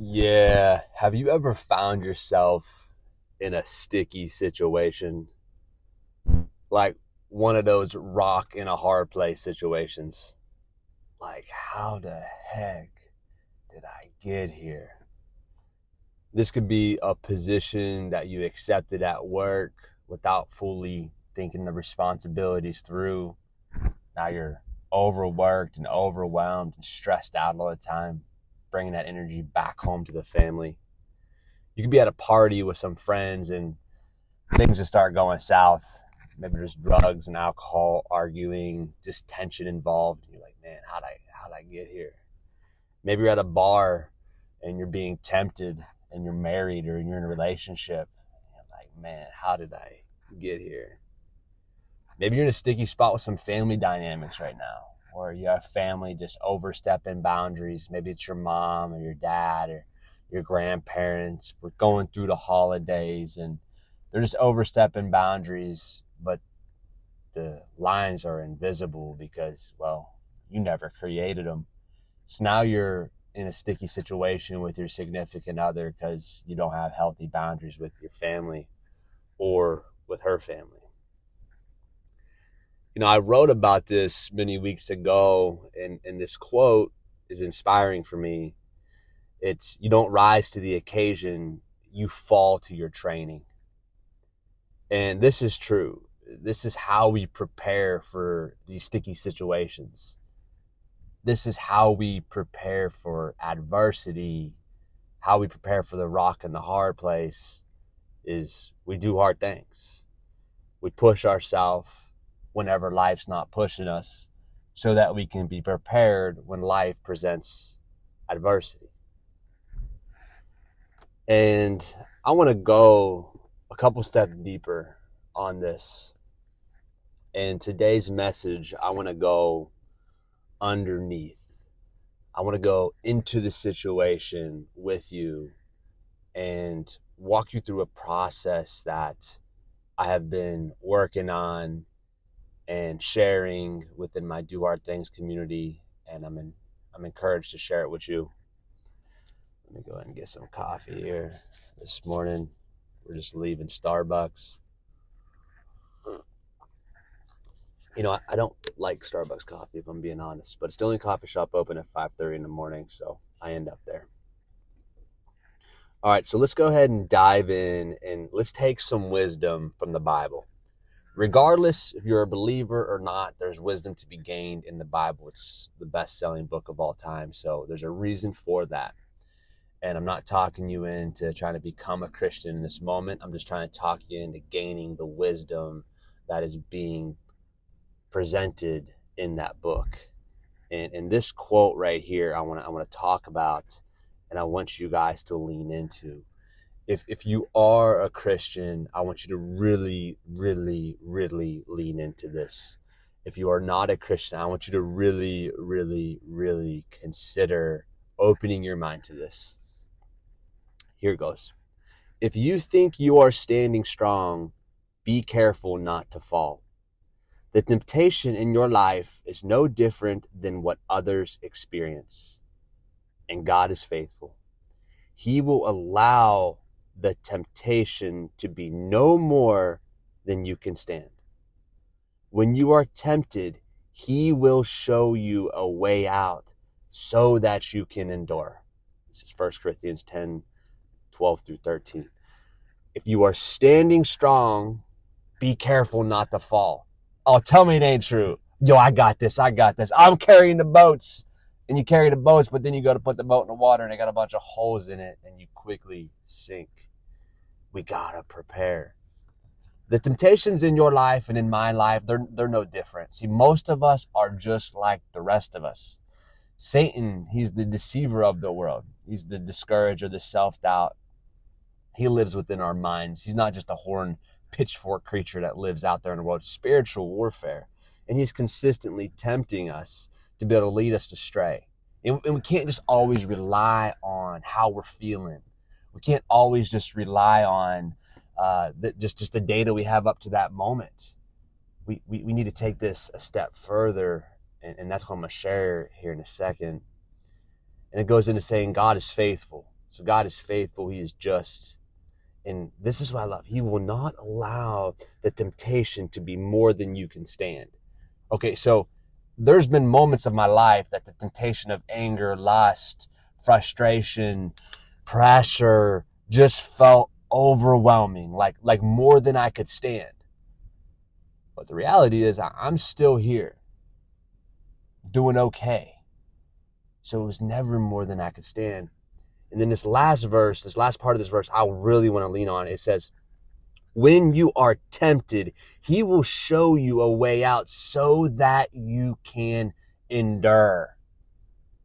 Yeah. Have you ever found yourself in a sticky situation? Like one of those rock in a hard place situations. Like, how the heck did I get here? This could be a position that you accepted at work without fully thinking the responsibilities through. Now you're overworked and overwhelmed and stressed out all the time bringing that energy back home to the family. You could be at a party with some friends and things just start going south. Maybe there's drugs and alcohol, arguing, just tension involved. And you're like, man, how'd I how'd I get here? Maybe you're at a bar and you're being tempted and you're married or you're in a relationship. like, man, how did I get here? Maybe you're in a sticky spot with some family dynamics right now or you have family just overstepping boundaries. Maybe it's your mom or your dad or your grandparents. We're going through the holidays and they're just overstepping boundaries, but the lines are invisible because, well, you never created them. So now you're in a sticky situation with your significant other because you don't have healthy boundaries with your family or with her family you know, I wrote about this many weeks ago, and, and this quote is inspiring for me. It's you don't rise to the occasion, you fall to your training. And this is true. This is how we prepare for these sticky situations. This is how we prepare for adversity, how we prepare for the rock and the hard place is we do hard things. We push ourselves whenever life's not pushing us so that we can be prepared when life presents adversity. And I want to go a couple steps deeper on this. And today's message, I want to go underneath. I want to go into the situation with you and walk you through a process that I have been working on and sharing within my do hard things community and i'm in, i'm encouraged to share it with you. Let me go ahead and get some coffee here. This morning we're just leaving starbucks. You know I, I don't like starbucks coffee if i'm being honest but it's the only coffee shop open at 5.30 in the morning so i end up there. All right so let's go ahead and dive in and let's take some wisdom from the bible regardless if you're a believer or not, there's wisdom to be gained in the Bible. It's the best selling book of all time. So there's a reason for that. And I'm not talking you into trying to become a Christian in this moment. I'm just trying to talk you into gaining the wisdom that is being presented in that book. And, and this quote right here, I want to I want to talk about, and I want you guys to lean into if if you are a Christian, I want you to really, really, really lean into this. If you are not a Christian, I want you to really, really, really consider opening your mind to this. Here it goes. If you think you are standing strong, be careful not to fall. The temptation in your life is no different than what others experience. And God is faithful. He will allow the temptation to be no more than you can stand. When you are tempted, he will show you a way out so that you can endure. This is 1 Corinthians 10 12 through 13. If you are standing strong, be careful not to fall. Oh, tell me it ain't true. Yo, I got this. I got this. I'm carrying the boats. And you carry the boats, but then you go to put the boat in the water and it got a bunch of holes in it and you quickly sink we gotta prepare. The temptations in your life and in my life, they're, they're no different. See, most of us are just like the rest of us. Satan, he's the deceiver of the world. He's the discourager, the self doubt. He lives within our minds. He's not just a horn pitchfork creature that lives out there in the world. Spiritual warfare. And he's consistently tempting us to be able to lead us astray. And, and we can't just always rely on how we're feeling we can't always just rely on uh, the, just just the data we have up to that moment. We, we, we need to take this a step further, and, and that's what I'm going to share here in a second. And it goes into saying God is faithful. So God is faithful, He is just. And this is what I love. He will not allow the temptation to be more than you can stand. Okay, so there's been moments of my life that the temptation of anger, lust, frustration, pressure just felt overwhelming, like like more than I could stand. But the reality is I'm still here doing okay. So it was never more than I could stand. And then this last verse, this last part of this verse, I really want to lean on. It says, When you are tempted, he will show you a way out so that you can endure.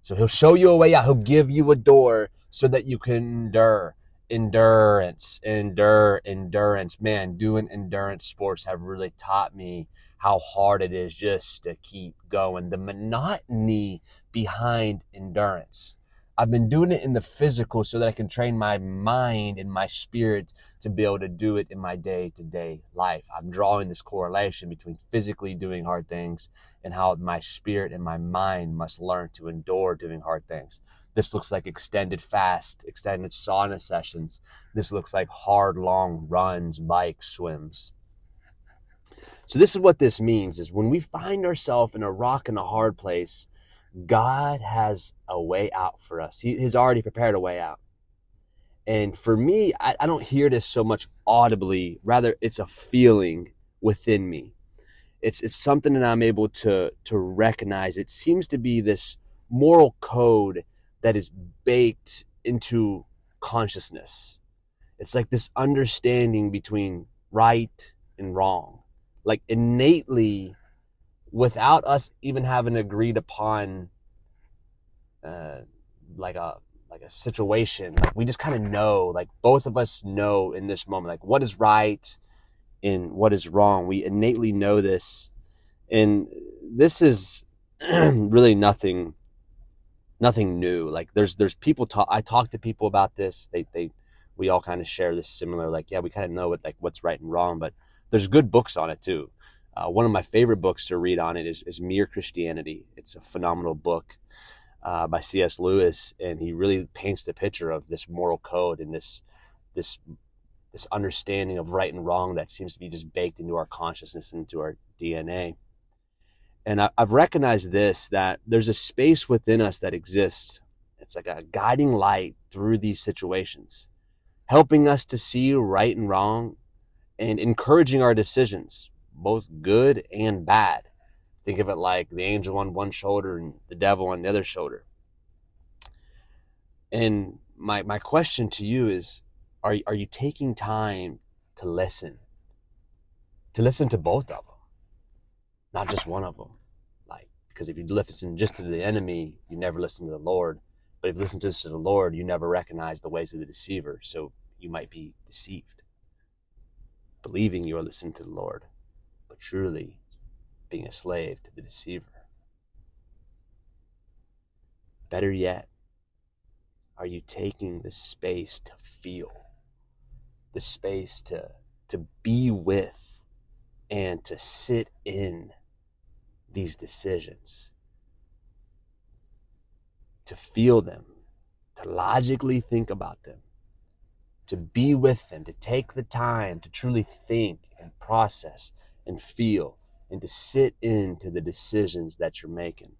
So he'll show you a way out. He'll give you a door so that you can endure. Endurance, endure, endurance. Man, doing endurance sports have really taught me how hard it is just to keep going. The monotony behind endurance. I've been doing it in the physical so that I can train my mind and my spirit to be able to do it in my day to day life. I'm drawing this correlation between physically doing hard things and how my spirit and my mind must learn to endure doing hard things. This looks like extended fast, extended sauna sessions. This looks like hard, long runs, bikes, swims. So this is what this means is when we find ourselves in a rock and a hard place, God has a way out for us. He has already prepared a way out. And for me, I, I, don't hear this so much audibly. Rather, it's a feeling within me. It's it's something that I'm able to to recognize. It seems to be this moral code that is baked into consciousness. It's like this understanding between right and wrong. Like innately without us even having agreed upon uh, like a like a situation like we just kind of know like both of us know in this moment like what is right and what is wrong. We innately know this. And this is really nothing nothing new. Like there's there's people talk i talk to people about this. They they we all kind of share this similar like yeah we kind of know what like what's right and wrong but there's good books on it too uh, one of my favorite books to read on it is, is Mere Christianity. It's a phenomenal book uh, by C.S. Lewis, and he really paints the picture of this moral code and this this this understanding of right and wrong that seems to be just baked into our consciousness, into our DNA. And I, I've recognized this that there's a space within us that exists. It's like a guiding light through these situations, helping us to see right and wrong and encouraging our decisions both good and bad. Think of it like the angel on one shoulder and the devil on the other shoulder. And my my question to you is are are you taking time to listen? To listen to both of them. Not just one of them. Like because if you listen just to the enemy, you never listen to the Lord. But if you listen just to the Lord, you never recognize the ways of the deceiver. So you might be deceived, believing you are listening to the Lord truly being a slave to the deceiver. Better yet, are you taking the space to feel, the space to, to be with, and to sit in these decisions, to feel them, to logically think about them, to be with them, to take the time to truly think and process and feel and to sit into the decisions that you're making.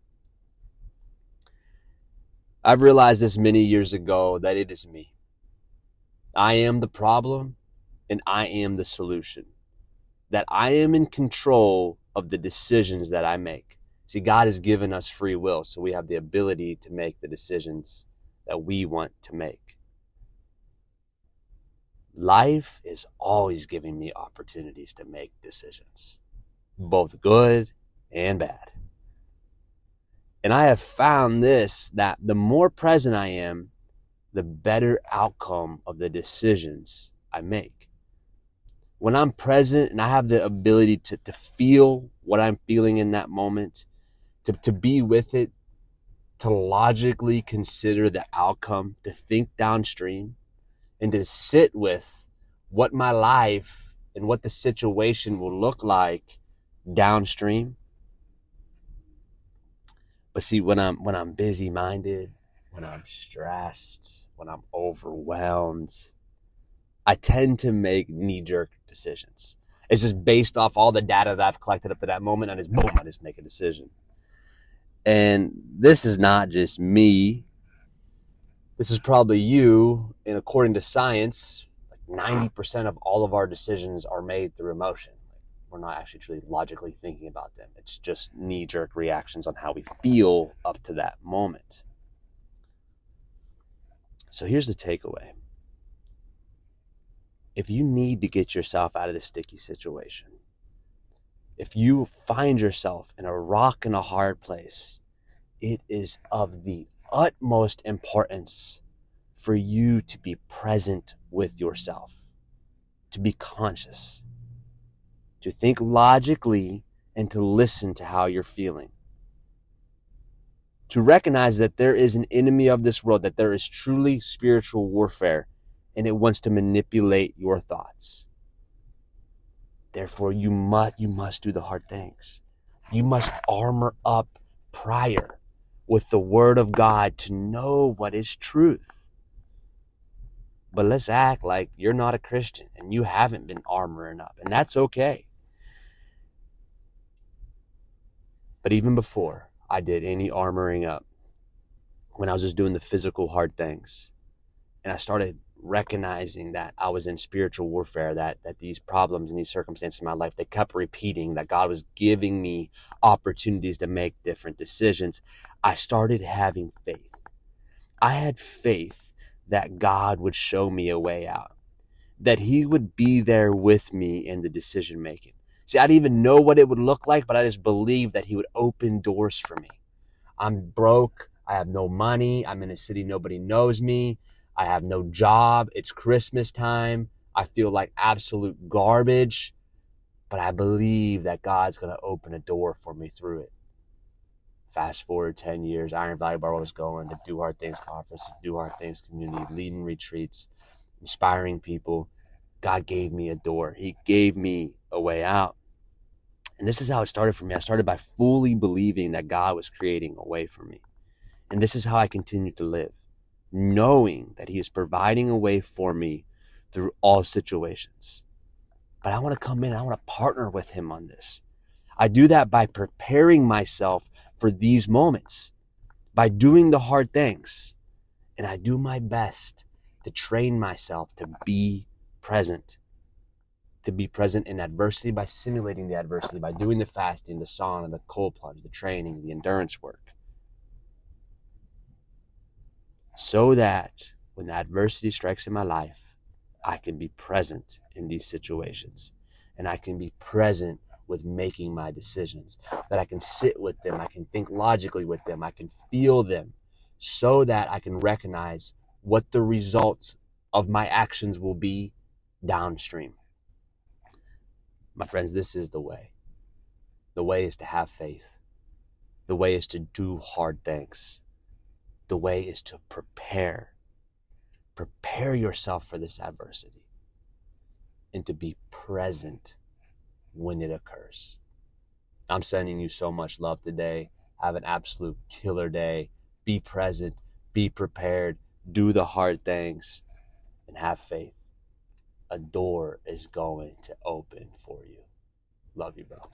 I've realized this many years ago that it is me. I am the problem and I am the solution. That I am in control of the decisions that I make. See, God has given us free will, so we have the ability to make the decisions that we want to make. Life is always giving me opportunities to make decisions, both good and bad. And I have found this that the more present I am, the better outcome of the decisions I make. When I'm present and I have the ability to, to feel what I'm feeling in that moment, to, to be with it, to logically consider the outcome, to think downstream, and to sit with what my life and what the situation will look like downstream. But see, when I'm when I'm busy minded, when I'm stressed, when I'm overwhelmed, I tend to make knee jerk decisions. It's just based off all the data that I've collected up to that moment. I just boom, I just make a decision. And this is not just me. This is probably you. And according to science, like 90% of all of our decisions are made through emotion. We're not actually truly logically thinking about them. It's just knee jerk reactions on how we feel up to that moment. So here's the takeaway if you need to get yourself out of the sticky situation, if you find yourself in a rock and a hard place, it is of the utmost importance for you to be present with yourself, to be conscious, to think logically, and to listen to how you're feeling. To recognize that there is an enemy of this world, that there is truly spiritual warfare and it wants to manipulate your thoughts. Therefore, you must, you must do the hard things. You must armor up prior with the word of God to know what is truth. But let's act like you're not a Christian and you haven't been armoring up, and that's okay. But even before I did any armoring up, when I was just doing the physical hard things, and I started recognizing that I was in spiritual warfare, that that these problems and these circumstances in my life, they kept repeating, that God was giving me opportunities to make different decisions, I started having faith. I had faith that God would show me a way out, that He would be there with me in the decision making. See, I didn't even know what it would look like, but I just believed that He would open doors for me. I'm broke. I have no money. I'm in a city nobody knows me. I have no job. It's Christmas time. I feel like absolute garbage, but I believe that God's going to open a door for me through it. Fast forward 10 years, Iron Valley Bar was going to Do Hard Things Conference, Do Hard Things Community, leading retreats, inspiring people. God gave me a door. He gave me a way out. And this is how it started for me. I started by fully believing that God was creating a way for me. And this is how I continue to live knowing that He is providing a way for me through all situations. But I want to come in, I want to partner with Him on this. I do that by preparing myself for these moments, by doing the hard things. And I do my best to train myself to be present, to be present in adversity by simulating the adversity, by doing the fasting, the sauna, the cold plunge, the training, the endurance work. So that when adversity strikes in my life, I can be present in these situations and I can be present with making my decisions, that I can sit with them, I can think logically with them, I can feel them so that I can recognize what the results of my actions will be downstream. My friends, this is the way. The way is to have faith. The way is to do hard things. The way is to prepare. Prepare yourself for this adversity and to be present when it occurs. I'm sending you so much love today. Have an absolute killer day. Be present, be prepared, do the hard things, and have faith. A door is going to open for you. Love you, bro.